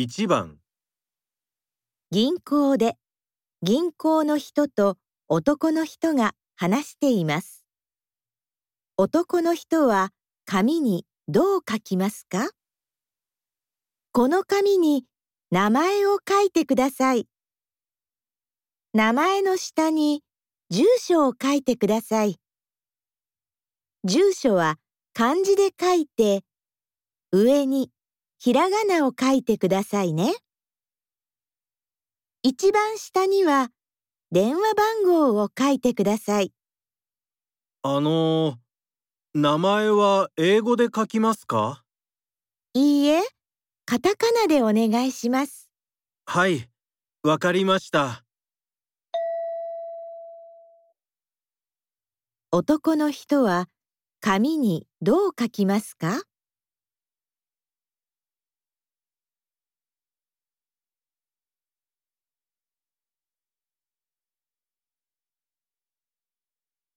1番銀行で銀行の人と男の人が話しています。男の人は紙にどう書きますか？この紙に名前を書いてください。名前の下に住所を書いてください。住所は漢字で書いて、上にひらがなを書いてくださいね。一番下には電話番号を書いてください。あのー、名前は英語で書きますか？いいえ、カタカナでお願いします。はい、わかりました。男の人は紙にどう書きますか？